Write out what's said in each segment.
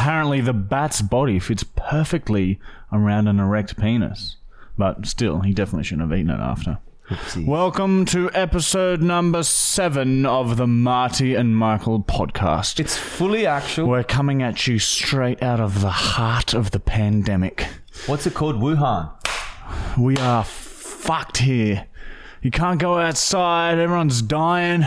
apparently the bat's body fits perfectly around an erect penis. But still, he definitely shouldn't have eaten it after. Welcome to episode number seven of the Marty and Michael podcast. It's fully actual. We're coming at you straight out of the heart of the pandemic. What's it called? Wuhan. We are fucked here. You can't go outside. Everyone's dying.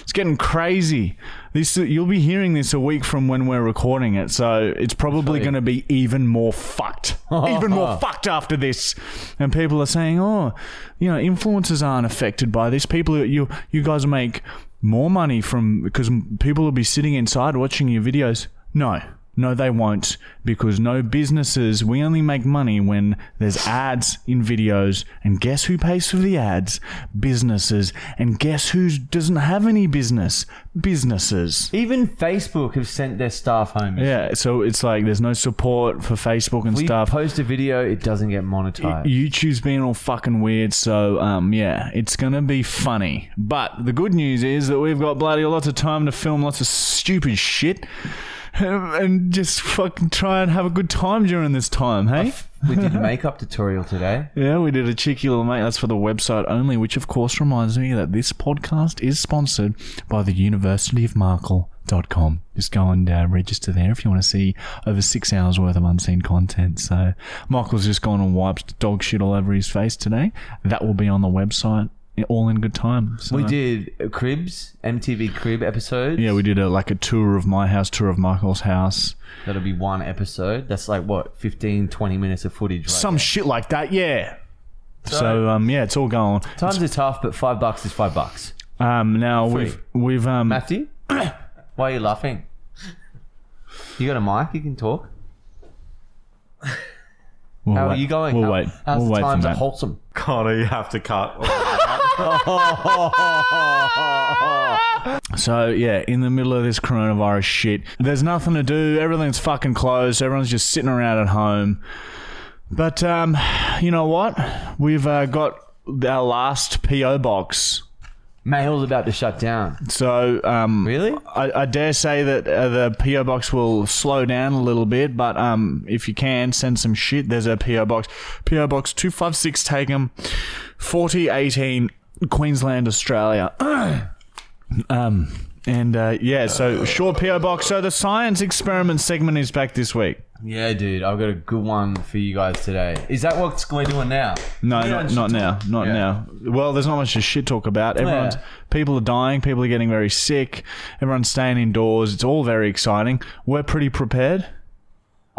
It's getting crazy. This you'll be hearing this a week from when we're recording it, so it's probably going to be even more fucked. even more fucked after this. And people are saying, "Oh, you know, influencers aren't affected by this. People, you you guys make more money from because people will be sitting inside watching your videos." No. No, they won't because no businesses, we only make money when there's ads in videos. And guess who pays for the ads? Businesses. And guess who doesn't have any business? Businesses. Even Facebook have sent their staff home. Yeah, so it's like there's no support for Facebook and We stuff. post a video, it doesn't get monetized. YouTube's being all fucking weird, so um, yeah, it's gonna be funny. But the good news is that we've got bloody lots of time to film lots of stupid shit, and just fucking try and have a good time during this time. Hey, we did a makeup tutorial today. yeah, we did a cheeky little mate. That's for the website only, which of course reminds me that this podcast is sponsored by the University of Markle.com. Just go and uh, register there if you want to see over six hours worth of unseen content. So Michael's just gone and wiped dog shit all over his face today. That will be on the website. All in good time. So, We did a Cribs, MTV Crib episodes. Yeah, we did a like a tour of my house, tour of Michael's house, That'll be one episode. That's like, what, 15, 20 minutes of footage right some there. shit like that. Yeah. So um, yeah, it's all going. Times are tough, but five bucks is five bucks. Um, now Free. we've we've um Matthew? Why are you laughing? You got a mic? You can talk? we'll How wait. are you going? We'll How- wait. How's we'll the wait for times that. at Wholesome? Connor, you have to cut. So yeah, in the middle of this coronavirus shit, there's nothing to do. Everything's fucking closed. Everyone's just sitting around at home. But um, you know what? We've uh, got our last PO box. Mail's about to shut down. So um, Really? I, I dare say that uh, the PO box will slow down a little bit. But um, if you can send some shit, there's a PO box. PO box two five six Taigum, forty eighteen Queensland, Australia. Um, and uh, yeah, so short PO box. So the science experiment segment is back this week. Yeah, dude. I've got a good one for you guys today. Is that what we're doing now? No, Yeah, not, not now, not Yeah. now. Well, there's not much to shit talk about. Everyone's people are dying. People are getting very sick. Everyone's staying indoors. It's all very exciting. We're pretty prepared.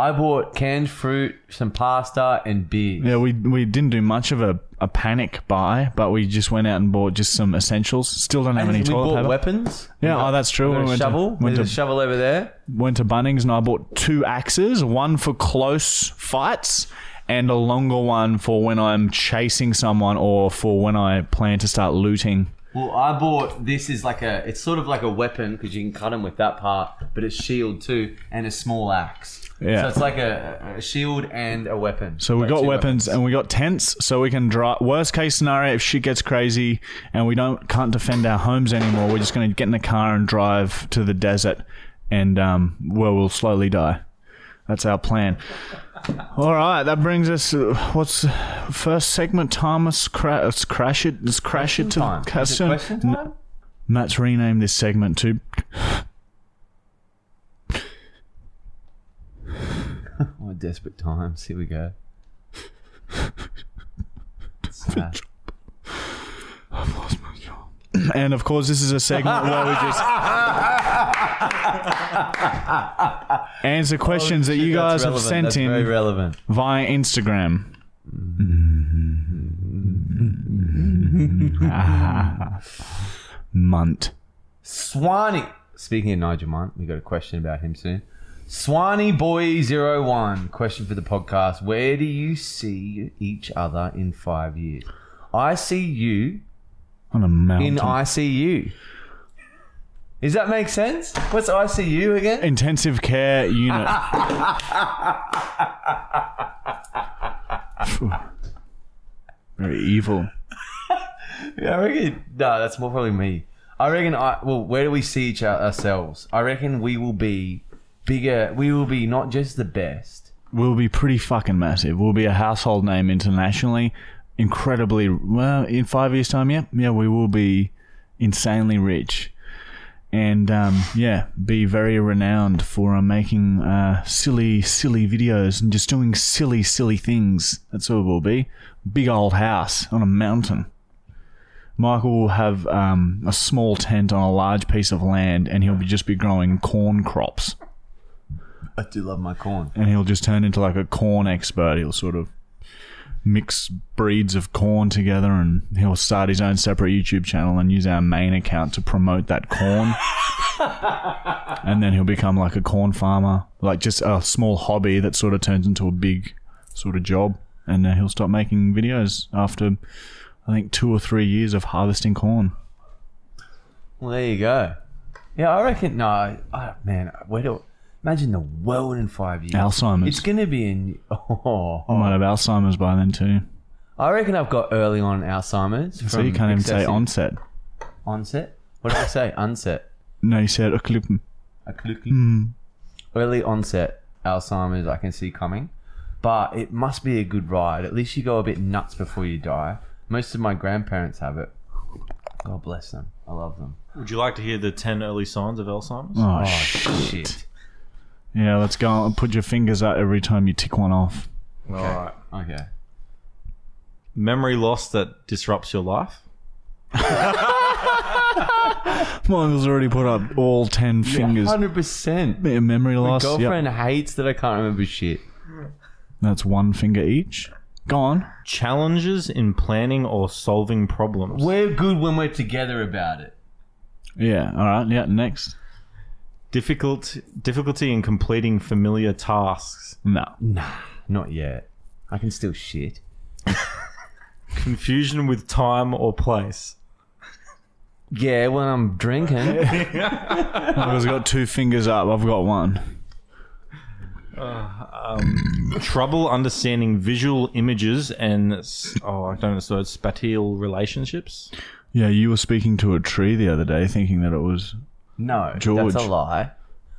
I bought canned fruit, some pasta, and beer. Yeah, we we didn't do much of a, a panic buy, but we just went out and bought just some essentials. Still don't have And any we toilet bought paper. weapons. Yeah, oh, that's true. we got a went to- shovel. went There's to- a shovel over there. went to Bunnings and I bought two axes, one for close fights and a longer one for when I'm chasing someone or for when I plan to start looting. Well, I bought this is like a. It's sort of like a weapon because you can cut them with that part, but it's shield too, and a small axe. Yeah. So it's like a, a shield and a weapon. So we Like got two weapons and we got tents, so we can drive. Worst case scenario, if shit gets crazy and we don't can't defend our homes anymore, we're just going to get in the car and drive to the desert, and um, where we'll slowly die. That's our plan. All right, that brings us. Uh, what's first segment? Thomas, Let's, cra- let's crash it. Let's crash it to Time. question time? Matt's renamed this segment to. Oh, desperate times. Here we go. Sad. And of course, this is a segment where we just answer oh, questions that you guys have sent That's in Very relevant. via Instagram. Munt. Swanee. Speaking of Nigel Munt, we got a question about him soon. Swanee Boy 01 question for the podcast. Where do you see each other in five years? I see you On a mountain. in ICU. Does that make sense? What's ICU again? Intensive care unit. Very evil. Yeah, I reckon. No, that's more probably me. I reckon. I well, where do we see each o- ourselves? I reckon we will be bigger. We will be not just the best. We'll be pretty fucking massive. We'll be a household name internationally. Incredibly well in five years' time. Yeah, yeah, we will be insanely rich, and um, yeah, be very renowned for uh, making uh, silly, silly videos and just doing silly, silly things. That's what we'll be. Big old house on a mountain. Michael will have um, a small tent on a large piece of land, and he'll be just be growing corn crops I do love my corn. and he'll just turn into like a corn expert. He'll sort of mix breeds of corn together and he'll start his own separate YouTube channel and use our main account to promote that corn. and then he'll become like a corn farmer, like just a small hobby that sort of turns into a big sort of job. And then he'll stop making videos after, I think, two or three years of harvesting corn. Well, there you go. Yeah, I reckon. No, oh, man, where do imagine the world in five years? Alzheimer's. It's gonna be in. Oh, I might have Alzheimer's by then too. I reckon I've got early on Alzheimer's. So from you can't even say onset. onset. What did I say? Unset. No, you said occlusion. Hmm. Early onset Alzheimer's, I can see coming, but it must be a good ride. At least you go a bit nuts before you die. Most of my grandparents have it. God bless them. I love them. Would you like to hear the 10 early signs of Alzheimer's? Oh, Oh shit. shit. Yeah, let's go and put your fingers out every time you tick one off. All right. Okay. Memory loss that disrupts your life? Michael's already put up all ten fingers. Hundred percent. Yeah, memory My loss. Yep. girlfriend hates that I can't remember shit. That's one finger each. Go on. Challenges in planning or solving problems. We're good when we're together about it. Yeah. All right. Yeah. Next. Difficult difficulty in completing familiar tasks. No. Nah, not yet. I can still shit. Confusion with time or place. Yeah, when I'm drinking. I've got two fingers up. I've got one. Uh, um, trouble understanding visual images and s- oh, I don't know the word spatial relationships. Yeah, you were speaking to a tree the other day, thinking that it was. No, George. that's a lie.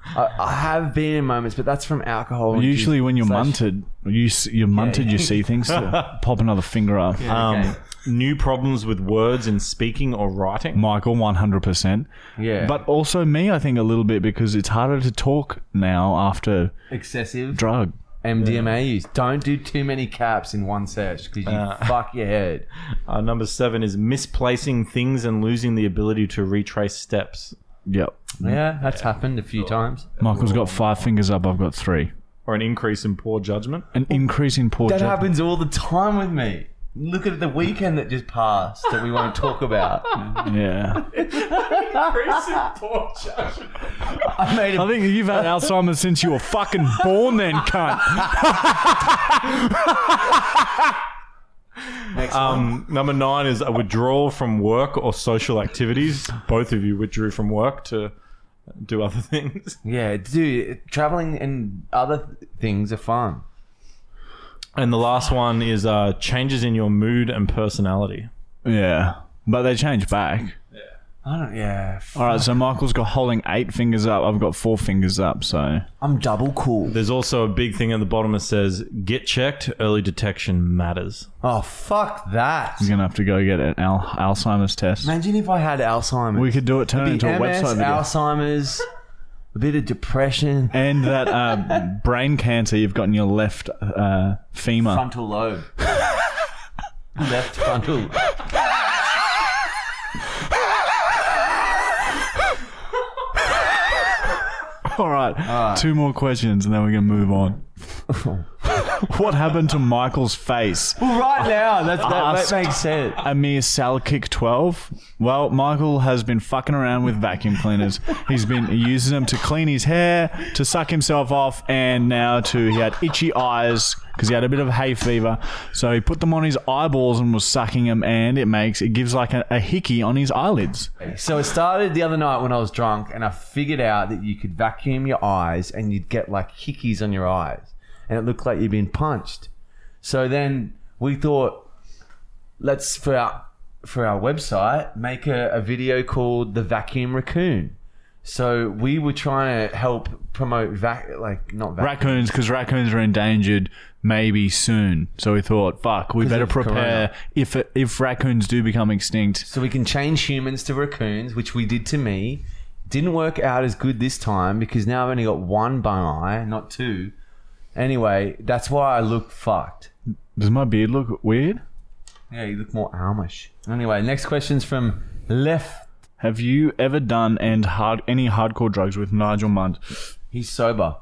I, I have been in moments, but that's from alcohol. Usually, when you're slash- munted, you s- you're munted, you see things. To pop another finger up. Um, Okay. New problems with words in speaking or writing. Michael, one hundred percent. Yeah, But also me, I think a little bit because it's harder to talk now after excessive drug. MDMA use. Don't do too many caps in one sesh because you Uh. fuck your head. Uh, number seven is misplacing things and losing the ability to retrace steps. Yep. Yeah, that's happened a few times. Michael's got five fingers up. I've got three. Or an increase in poor judgment. An increase in poor That judgment. happens all the time with me. Look at the weekend that just passed that we won't talk about. Yeah. Increase in poor judgment. I made I a think you've had Alzheimer's since you were fucking born, then, cunt. next one. Um, number nine is a withdrawal from work or social activities. Both of you withdrew from work to do other things. Yeah, dude, traveling and other th- things are fun. And the last one is uh, changes in your mood and personality. Yeah. But they change back. I don't. Yeah, f- All right, so Michael's got holding eight fingers up. I've got four fingers up, so I'm double cool. There's also a big thing at the bottom that says get checked, early detection matters. Oh fuck that! you're gonna have to go get an Al- Alzheimer's test. Imagine if I had Alzheimer's. We could do it. Turn it It'd into be a MS, website video. Alzheimer's, a bit of depression, and that uh, brain cancer you've got in your left uh, femur. frontal lobe, left frontal. All right, two more questions, and then we're gonna move on. what happened to Michael's face? Well, right now that's, that, that makes sense. A mere Sal kick 12? Well, Michael has been fucking around with vacuum cleaners. He's been using them to clean his hair, to suck himself off, and now to he had itchy eyes because he had a bit of hay fever. So he put them on his eyeballs and was sucking them, and it makes it gives like a, a hickey on his eyelids. So it started the other night when I was drunk, and I figured out that you could vacuum your eyes, and you'd get like hickeys on your eyes, and it looked like you'd been punched. So then we thought, let's for our for our website make a, a video called the vacuum raccoon. So we were trying to help promote vac, like not vac- Raccoons, because raccoons are endangered maybe soon. So we thought, fuck, we better prepare corona. if if raccoons do become extinct. so we can change humans to raccoons, which we did to me. Didn't work out as good this time because now I've only got one bum eye, not two. Anyway, that's why I look fucked. Does my beard look weird? Yeah, you look more Amish. Anyway, next question's from Left. Have you ever done and hard any hardcore drugs with Nigel Mudd? He's sober.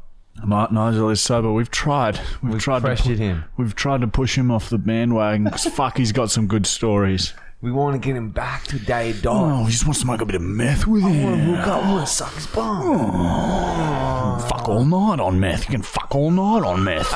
Ma- Nigel is sober. We've tried. We've, tried to pressured pu- him. We've tried to push him off the bandwagon because fuck, he's got some good stories. We want to get him back to day dot. Oh, he just wants to smoke a bit of meth with him. Hook up, I want to suck his bum. Oh. Fuck all night on meth. You can fuck all night on meth.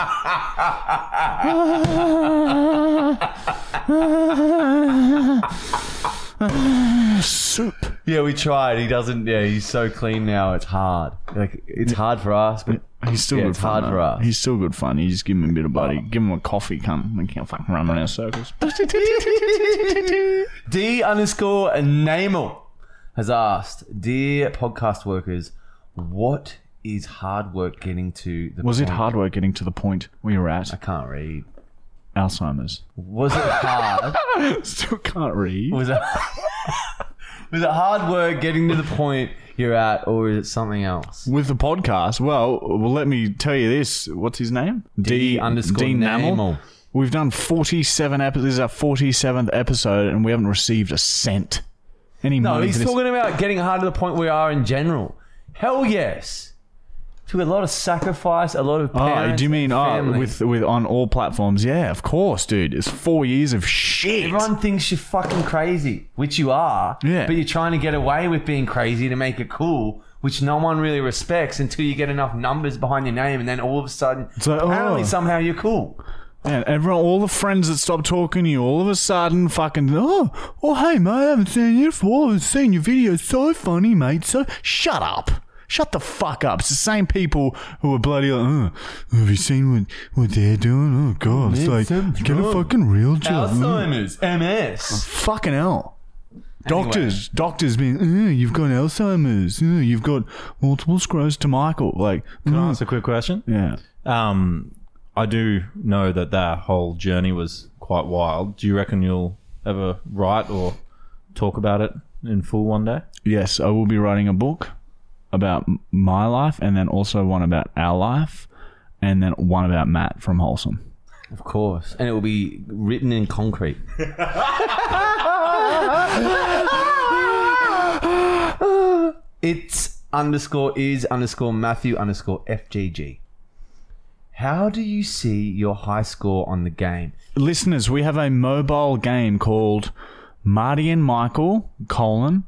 Soup. Yeah, we tried. He doesn't. Yeah, he's so clean now. It's hard. Like it's hard for us, but He's still Yeah, good it's fun. hard though. for us. He's still good fun. You just give him a bit of buddy. Oh. Give him a coffee, cunt. We can't fucking run around circles. D underscore Namel has asked, dear podcast workers, what is hard work getting to the Was it point- hard work getting to the point where you're at? I at? can't read. Alzheimer's. Was it hard? Still can't read. was it Was it hard work getting to the point you're at, or is it something else? With the podcast, well, well, let me tell you this. What's his name? D underscore Namel. We've done 47 episodes. This is our 47th episode, and we haven't received a cent. Any No, money he's for this. talking about getting hard to the point we are in general. Hell yes. Took a lot of sacrifice, a lot of Oh, do you mean oh, family. with with on all platforms? Yeah, of course, dude. It's four years of shit. Everyone thinks you're fucking crazy, which you are. Yeah. But you're trying to get away with being crazy to make it cool, which no one really respects until you get enough numbers behind your name, and then all of a sudden, like, apparently oh. somehow you're cool. And everyone, all the friends that stopped talking to you, all of a sudden, fucking, oh, oh, hey, mate, I haven't seen you for. I've seen your video. So funny, mate. So shut up. Shut the fuck up. It's the same people who are bloody like, oh, have you seen what, what they're doing? Oh, God. It's It's like, so get a fucking real job. Mm. Alzheimer's, MS. Fucking hell. Doctors, doctors being, oh, you've got Alzheimer's. Oh, you've got multiple sclerosis to Michael. Like, Can I mm, ask a quick question? yeah. Um, I do know that that whole journey was quite wild. Do you reckon you'll ever write or talk about it in full one day? Yes, I will be writing a book about my life and then also one about our life and then one about Matt from Wholesome. Of course. And it will be written in concrete. it's underscore is underscore Matthew underscore FGG. How do you see your high score on the game? Listeners, we have a mobile game called Marty and Michael, colon,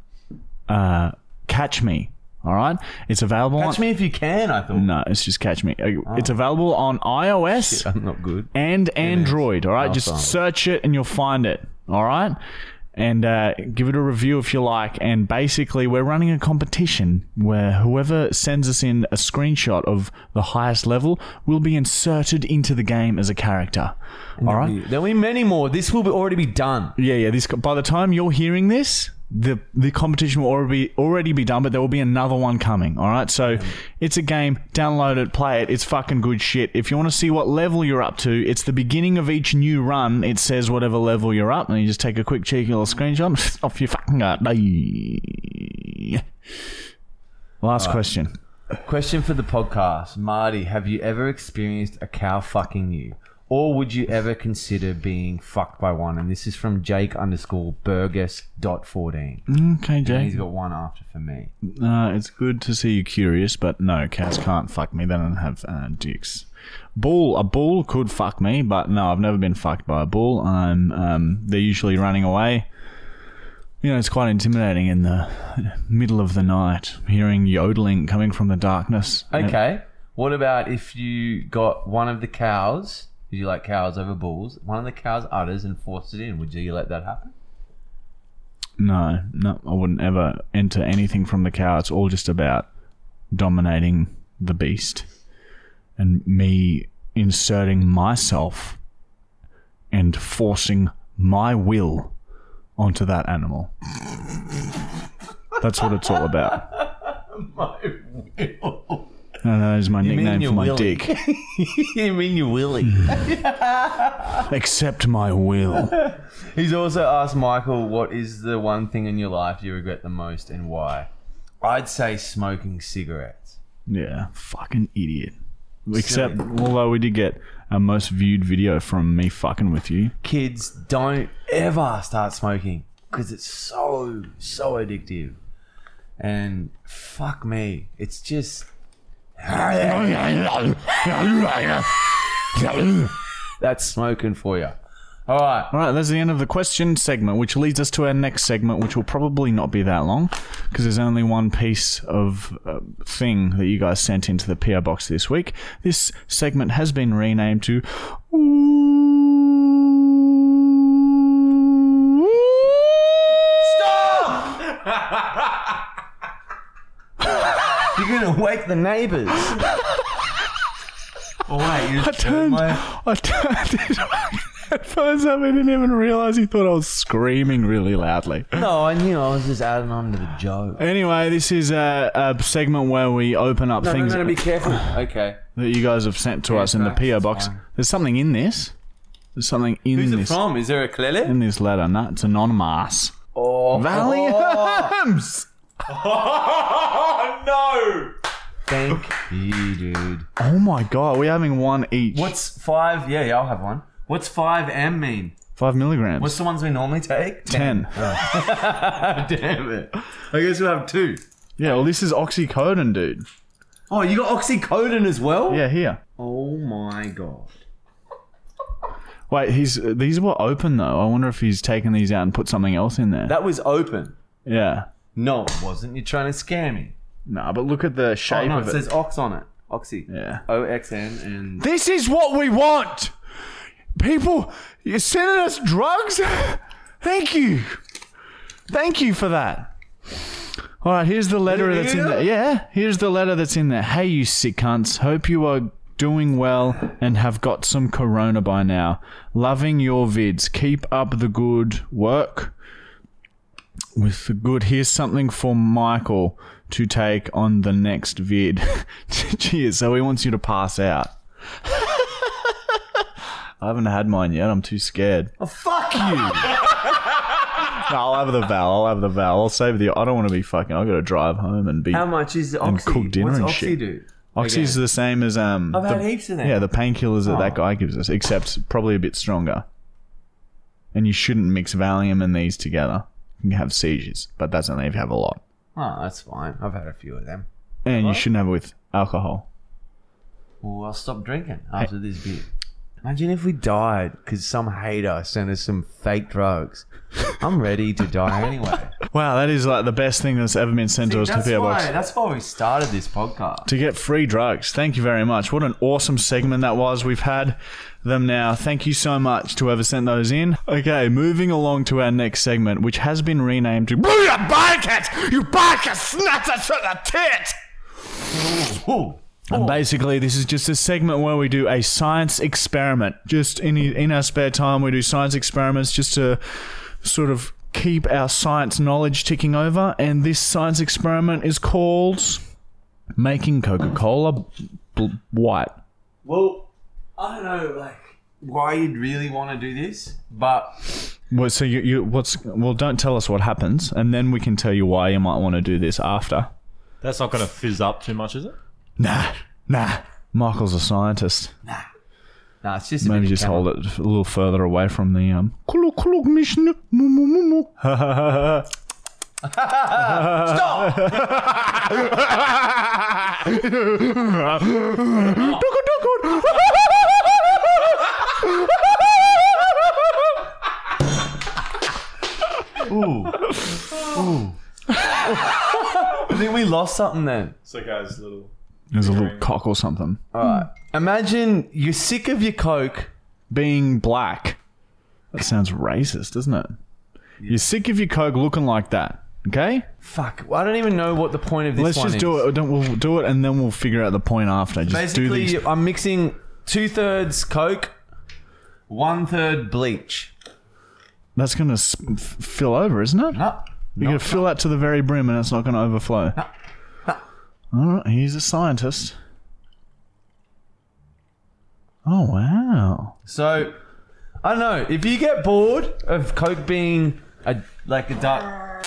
uh, Catch Me. All right? It's available Catch on... me if you can, I thought. No, it's just Catch Me. Uh, It's available on iOS I'm not good. and Android. All right, just search it and you'll find it. All right, and uh, give it a review if you like. And basically, we're running a competition where whoever sends us in a screenshot of the highest level will be inserted into the game as a character. All right. There'll be many more. This will be, already be done. Yeah, yeah. This by the time you're hearing this, the the competition will already already be done, but there will be another one coming. All right, so it's a game. Download it, play it. It's fucking good shit. If you want to see what level you're up to, it's the beginning of each new run. It says whatever level you're up, and you just take a quick cheeky little screenshot off your fucking gut. Last question. Question for the podcast. Marty, have you ever experienced a cow fucking you? Or would you ever consider being fucked by one? And this is from Jake underscore Burgess dot fourteen. Okay, And he's got one after for me. Uh, it's good to see you curious, but no, cats can't fuck me. They don't have uh, dicks. Bull, a bull could fuck me, but no, I've never been fucked by a bull. I'm, um, they're usually running away. You know, it's quite intimidating in the middle of the night, hearing yodeling coming from the darkness. Okay. What about if you got one of the cows? Did you like cows over bulls? One of the cows udders and forced it in. Would you let that happen? No, no, I wouldn't ever enter anything from the cow. It's all just about dominating the beast and me inserting myself and forcing my will onto that animal. That's what it's all about. My will. No, no, that is my nickname your for my Willy. dick. you mean your willy? Accept my will. He's also asked Michael, what is the one thing in your life you regret the most and why? I'd say smoking cigarettes. Yeah, fucking idiot. Except, although we did get our most viewed video from me fucking with you. Kids, don't ever start smoking because it's so, so addictive. And fuck me, it's just. That's smoking for you. All right. All right, that's the end of the question segment, which leads us to our next segment, which will probably not be that long because there's only one piece of uh, thing that you guys sent into the PO box this week. This segment has been renamed to. You're wake the neighbors. oh, wait, you I turned, I turned his headphones up. I didn't even realize he thought I was screaming really loudly. No, I knew I was just adding on to the joke. Anyway, this is a, a segment where we open up things No, no, things no, be careful. Okay. that you guys have sent to us in the thanks, PO it's box. fine. There's something in this. There's something in Who's it this from? Is there a Clele? in this letter. No, it's anonymous. Oh, Valiums. Oh no! Thank you, dude. Oh my god, we're having one each. What's five? Yeah, yeah, I'll have one. What's five M mean? Five milligrams. What's the ones we normally take? ten? Damn it. I guess we'll have two. Yeah, well, this is oxycodone, dude. Oh, you got oxycodone as well? Yeah, here. Oh my god. Wait, he's these were open though. I wonder if he's taken these out and put something else in there. That was open. yeah. No, it wasn't. You're trying to scare me. No, but look at the Oh, shape no, of it it. says ox on it. Oxy. yeah. O X N and This is what we want. People, you're sending us drugs? Thank you. Thank you for that. All right, here's the letter that's in there. Yeah, here's the letter that's in there. Hey, you sick cunts. Hope you are doing well and have got some corona by now. Loving your vids. Keep up the good work. With the good, here's something for Michael to take on the next vid. Cheers. So he wants you to pass out. I haven't had mine yet. I'm too scared. Oh fuck you! No, I'll have the Val. I'll have the Val. I'll save the. I don't want to be fucking. I've got to drive home and be. How much is the And oxy? cook dinner What's and oxy shit. do? Oxy's Again. the same as um. I've had heaps of them. Yeah, the painkillers that that Oh. guy gives us, except probably a bit stronger. And you shouldn't mix Valium and these together. You can have seizures, but that's only if you have a lot. Oh, that's fine. I've had a few of them. And you What? shouldn't have it with alcohol. Well, I'll stop drinking after this bit. Imagine if we died because some hater sent us some fake drugs. I'm ready to die anyway. Wow, that is like the best thing that's ever been sent to us to that's, PO why, Box. that's why we started this podcast. to get free drugs. Thank you very much. What an awesome segment that was. We've had them now. Thank you so much to whoever sent those in. Okay, moving along to our next segment, which has been renamed to Booyah Bike You bike a snatter to the tit! Ooh. And oh. basically, this is just a segment where we do a science experiment. Just in in our spare time, we do science experiments just to sort of keep our science knowledge ticking over. And this science experiment is called making Coca Cola bl- white. Well, I don't know, like, why you'd really want to do this, but Well, so you, you what's well? Don't tell us what happens, and then we can tell you why you might want to do this after. That's not going to fizz up too much, is it? Nah, nah. Michael's a scientist. nah, Nah, it's just Maybe just camera. hold it a little further away from the um. Ha ha ha. I think we lost something then. So, guys, little. There's a little cock or something. All right. Imagine you're sick of your Coke. Being black. That sounds racist, doesn't it? You're sick of your coke looking like that. Okay. Fuck, I don't even know what the point of this Let's one just is. do it. Don't, we'll do it, and then we'll figure out the point after. Just do Basically, these. I'm mixing two thirds Coke, one third bleach. That's gonna s- f- fill over, isn't it? No, You're gonna fill that to the very brim, and it's not gonna overflow. All right, he's a scientist. Oh wow! So, I don't know. If you get bored of Coke being a like a dark.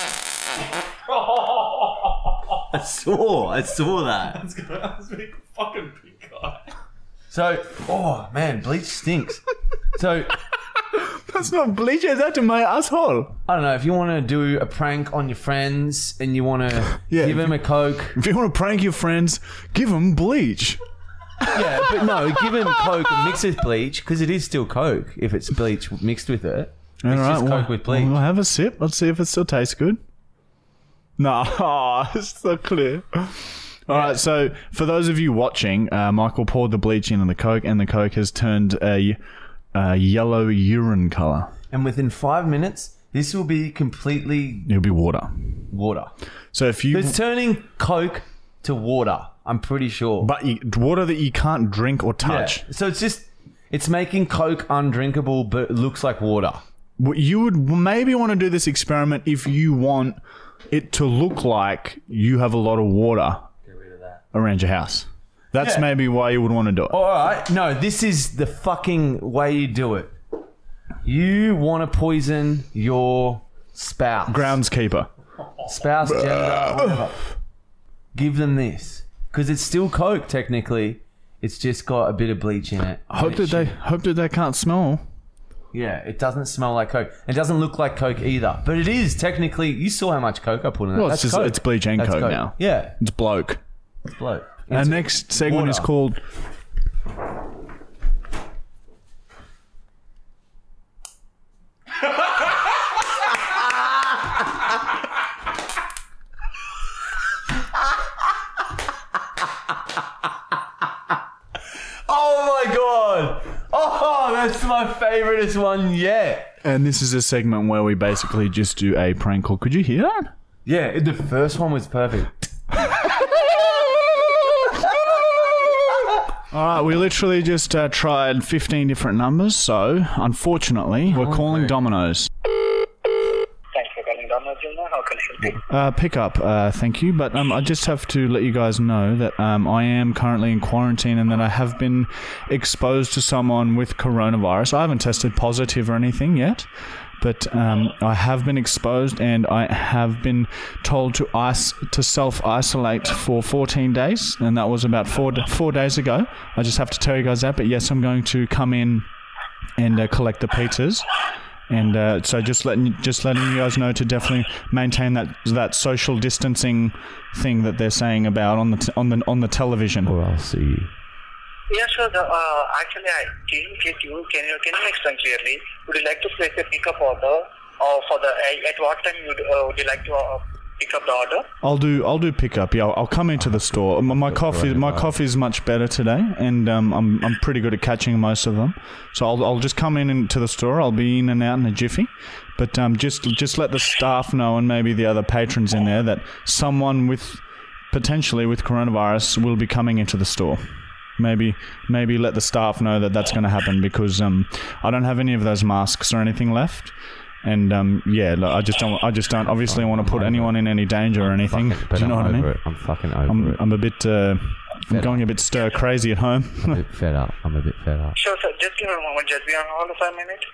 I saw. I saw that. fucking big guy. So, oh man, bleach stinks. So, That's not bleach. That's in my asshole. I don't know if you want to do a prank on your friends and you want to Yeah, give them a Coke. If you want to prank your friends, give them bleach. Yeah, but no, give them Coke and mix with bleach because it is still Coke if it's bleach mixed with it. All It's right, just well, Coke with bleach. We'll have a sip. Let's see if it still tastes good. No, oh, it's so clear. All right, so for those of you watching, uh, Michael poured the bleach in on the Coke, and the Coke has turned a, a yellow urine color. And within five minutes, this will be completely It'll be water. water. So if you, It's turning Coke to water. I'm pretty sure. but you, water that you can't drink or Yeah. touch, So it's just it's making Coke undrinkable, but it looks like water. You would maybe want to do this experiment if you want it to look like you have a lot of water around your house. That's Yeah. maybe why you would want to do it. All right, no, this is the fucking way you do it. You want to poison your spouse, Groundskeeper. spouse, gender, whatever. Give them this because it's still Coke technically. It's just got a bit of bleach in it. Hope that they should- hope that they can't smell. Yeah, it doesn't smell like Coke. It doesn't look like Coke either. But it is technically. You saw how much Coke I put in it. Well, That's it's just- Coke. it's bleach and That's Coke now. Yeah, It's bloke. it's bloke. Our next segment is called Oh my god! Oh, that's my favoriteest one yet. and this is a segment where we basically just do a prank call. Could you hear that? Yeah, the first one was perfect. All right, we literally just uh, tried 15 different numbers, so unfortunately, we're calling Domino's. Thanks for calling Domino's. Junior. How can I help you? Uh, pick up, uh, thank you. But um, I just have to let you guys know that um, I am currently in quarantine and that I have been exposed to someone with coronavirus. I haven't tested positive or anything yet, but um, I have been exposed and I have been told to ice to self isolate for 14 days, and that was about four four days ago. I just have to tell you guys that. But yes, I'm going to come in and uh, collect the pizzas. And uh, so just letting just letting you guys know to definitely maintain that that social distancing thing that they're saying about on the t- on the on the television. Or I'll see you. Yeah, sure. The, uh, actually, I didn't get you. Can you can you explain clearly? Would you like to place a pickup order, or for the uh, at what time would uh, would you like to uh, pick up the order? I'll do I'll do pickup. Yeah, I'll, I'll come into the store. My, my coffee my coffee is much better today, and um, I'm I'm pretty good at catching most of them. So I'll I'll just come in into the store. I'll be in and out in a jiffy. But um, just just let the staff know and maybe the other patrons in there that someone with potentially with coronavirus will be coming into the store. Maybe maybe let the staff know that that's going to happen because um, I don't have any of those masks or anything left. And um, yeah, look, I just don't. I just don't. Obviously, want to put anyone in any danger or anything. Fucking- but Do you know I'm what I mean? over it. I'm fucking over I'm, it. I'm a bit. Uh, I'm Fed going a bit stir crazy at home. a bit fed up. I'm a bit fed up. Sure, sir. Just give me a moment. Just be on hold for a minute.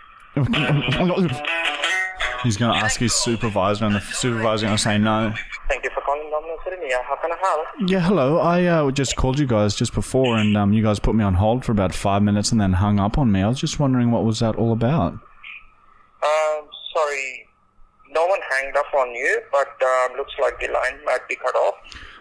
He's going to ask his supervisor, and the supervisor's going to say no. Thank you for calling Domino's. Yeah, how can I help? Yeah, hello. I uh, just called you guys just before, and um, you guys put me on hold for about five minutes, and then hung up on me. I was just wondering what was that all about. Um, sorry, no one hanged up on you, but um, looks like the line might be cut off.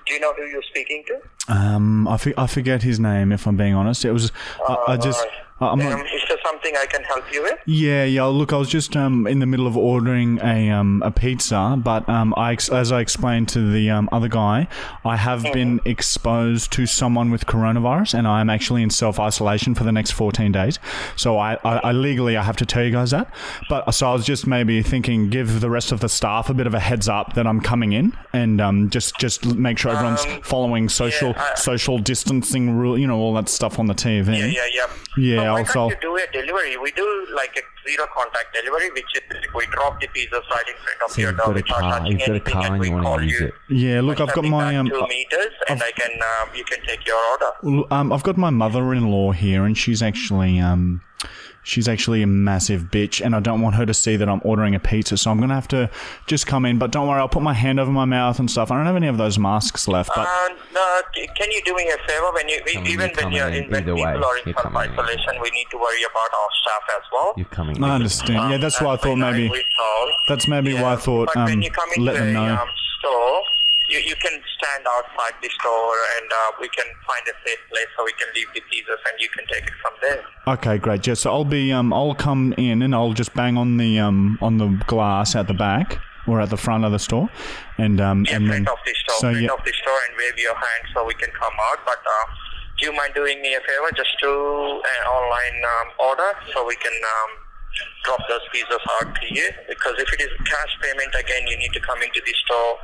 Do you know who you're speaking to? Um, I, f- I forget his name. If I'm being honest, it was. I, I just. I- I'm not. Um, is there something I can help you with? Yeah, yeah. Look, I was just um, in the middle of ordering a um, a pizza, but um, I as I explained to the um, other guy, I have been exposed to someone with coronavirus, and I am actually in self isolation for the next 14 days. So I, I, I legally I have to tell you guys that. But so I was just maybe thinking, give the rest of the staff a bit of a heads up that I'm coming in, and um, just just make sure everyone's following social I- social distancing rule, you know, all that stuff on the TV. Yeah, yeah, yeah. Yeah. Yeah, why I'll can't you do a delivery? We do like a zero contact delivery, which is we drop the pizzas right in front of So your door without car, touching you've got a anything, car and we call you. it. yeah. Look, I've got my um, two meters, and I can um, you can take your order. um, I've got my mother-in-law here, and she's actually um, she's actually a massive bitch, and I don't want her to see that I'm ordering a pizza, so I'm gonna have to just come in. But don't worry, I'll put my hand over my mouth and stuff. I don't have any of those masks left, but Uh, no, can you do me a favor when you Coming, even you're when you're in in when people way. are in You're self in. isolation, we need to worry about our staff as well. You're coming. I understand. Yeah, that's why I thought maybe that's maybe why I thought um, you come into let them know. um, store, you, you can stand outside the store and uh, we can find a safe place so we can leave the pizzas and you can take it from there. Okay, great. Yeah, so I'll be um, I'll come in and I'll just bang on the um, on the glass at the back or at the front of the store, and um, Yeah, and then of the store, so yeah, of the store and wave your hand so we can come out. But uh, do you mind doing me a favor? Just do an online um, order so we can um, drop those pizzas out to you. Because if it is cash payment, again, you need to come into the store.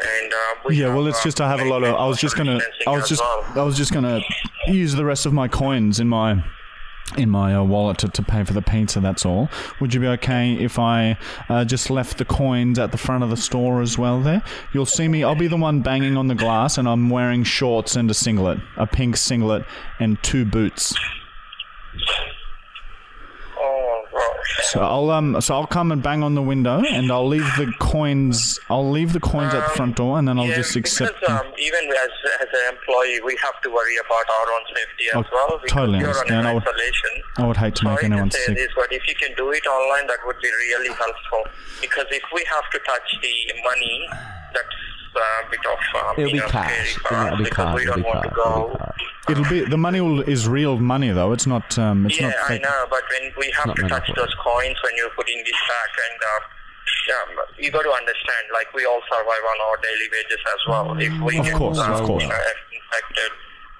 And uh, we yeah. have, Well, it's uh, just I have a lot of. I was just gonna. I was just. well. I was just gonna use the rest of my coins in my in my uh, wallet to, to pay for the pizza. That's all. Would you be okay if I uh, just left the coins at the front of the store as well? There, you'll see me. I'll be the one banging on the glass, and I'm wearing shorts and a singlet, a pink singlet, and two boots. So I'll um so I'll come and bang on the window and I'll leave the coins I'll leave the coins at the front door and then I'll Yeah, just accept because them. um, even as as an employee, we have to worry about our own safety as Oh, well. Totally understand. I would-. I would hate to make Sorry anyone to say sick. this, but if you can do it online, that would be really helpful. Because if we have to touch the money, that's a bit of um, It'll you be know, cash. It'll be because card. we It'll be want card. to It'll be go. It'll be the money will, is real money though. It's not um it's Yeah, not I know, but when we have not to touch monopoly. those coins when you're putting this back, and uh, yeah, you got to understand, like we all survive on our daily wages as well. If we Of get, course, of um, course. you know, infected,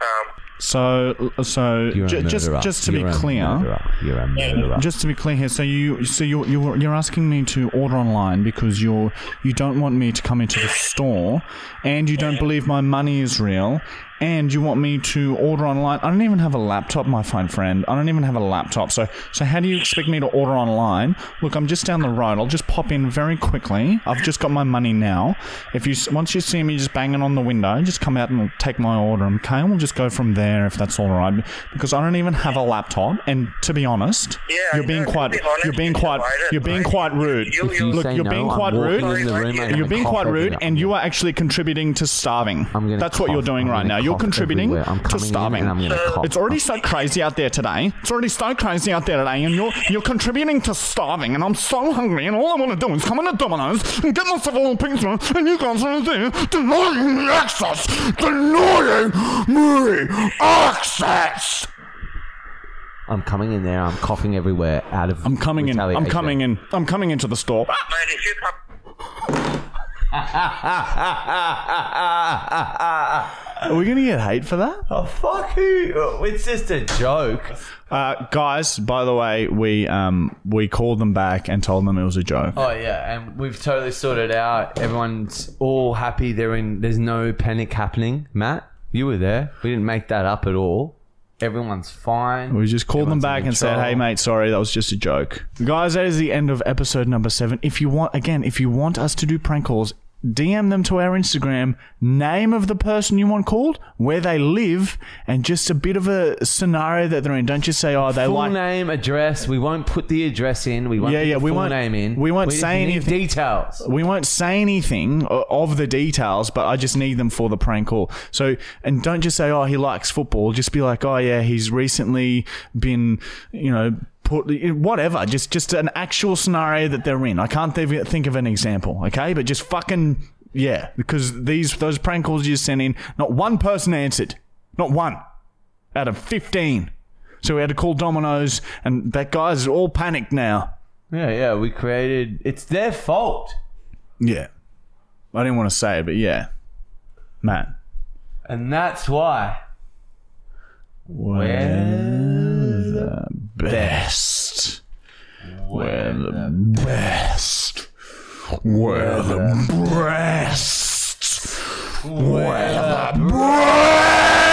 um, So so You're a ju- just just to be You're a clear, murderer. You're a murderer. just to be clear here, so you so you you you're asking me to order online because you're you don't want me to come into the store, and you don't believe my money is real, and you want me to order online. I don't even have a laptop, my fine friend. I don't even have a laptop. So so how do you expect me to order online? Look, I'm just down the road. I'll just pop in very quickly. I've just got my money now. If you once you see me just banging on the window, just come out and take my order. Okay, and we'll just go from there if that's all right. Because I don't even have a laptop, and to be honest, Yeah, you're being know, quite be honest, you're being it's a quite you're being quite rude. You- Look, you're no, being quite rude. in the room and You're being quite rude, and you are actually contributing to starving. I'm gonna That's what you're doing I'm right now. You're cough contributing. I'm to starving. I'm gonna. It's already so crazy out there today. It's already so crazy out there today, and you're you're contributing to starving. And I'm so hungry, and all I want to do is come into Domino's and get myself a little pizza, and you guys are there denying me access, denying me access. I'm coming in there. I'm coughing everywhere out of. I'm coming in. I'm coming in. I'm coming into the store. man, if you come. Are we gonna get hate for that? Oh fuck you! It's just a joke. Uh, guys, by the way, we um we called them back and told them it was a joke. Oh yeah, and we've totally sorted out. Everyone's all happy. They're in. There's no panic happening. Matt, you were there. We didn't make that up at all. Everyone's fine. We just called them Everyone's in back and said, "Hey, mate, sorry, that was just a joke." Guys, that is the end of episode number seven. If you want, again, if you want us to do prank calls, DM them to our Instagram. Name of the person you want called, where they live, and just a bit of a scenario that they're in. Don't just say, "Oh, they like Full like." name, address. We won't put the address in. We won't Yeah, put yeah, the we full won't- name in. we won't just say anything. Details. we won't say anything of the details, but I just need them for the prank call. So, and don't just say, "Oh, he likes football." Just be like, "Oh, yeah, he's recently been, you know." Put, whatever, just just an actual scenario that they're in. I can't think think of an example, okay? But just fucking yeah, because these those prank calls you sent in, not one person answered, not one out of fifteen. So we had to call Domino's, and that guy's all panicked now. Yeah, yeah. We created. It's their fault. Yeah, I didn't want to say it, but yeah, Matt. And that's why. The best. We're the best. We're the best. We're the best.